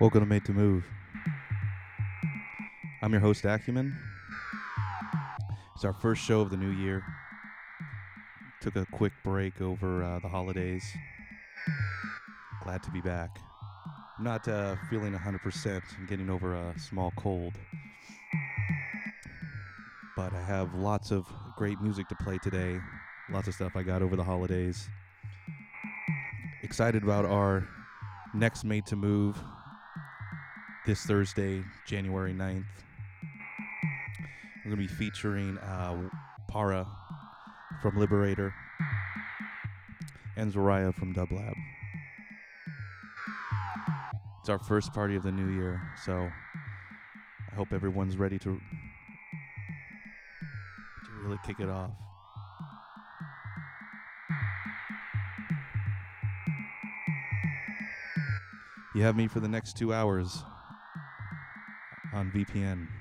Welcome to Made to Move. I'm your host, Akumen. It's our first show of the new year. Took a quick break over uh, the holidays. Glad to be back. I'm not uh, feeling 100%. I'm getting over a small cold. But I have lots of great music to play today. Lots of stuff I got over the holidays. Excited about our next Made to Move this Thursday, January 9th. We're going to be featuring uh, Para from Liberator and Zariah from Dublab. It's our first party of the new year, so I hope everyone's ready to, to really kick it off. You have me for the next two hours on VPN.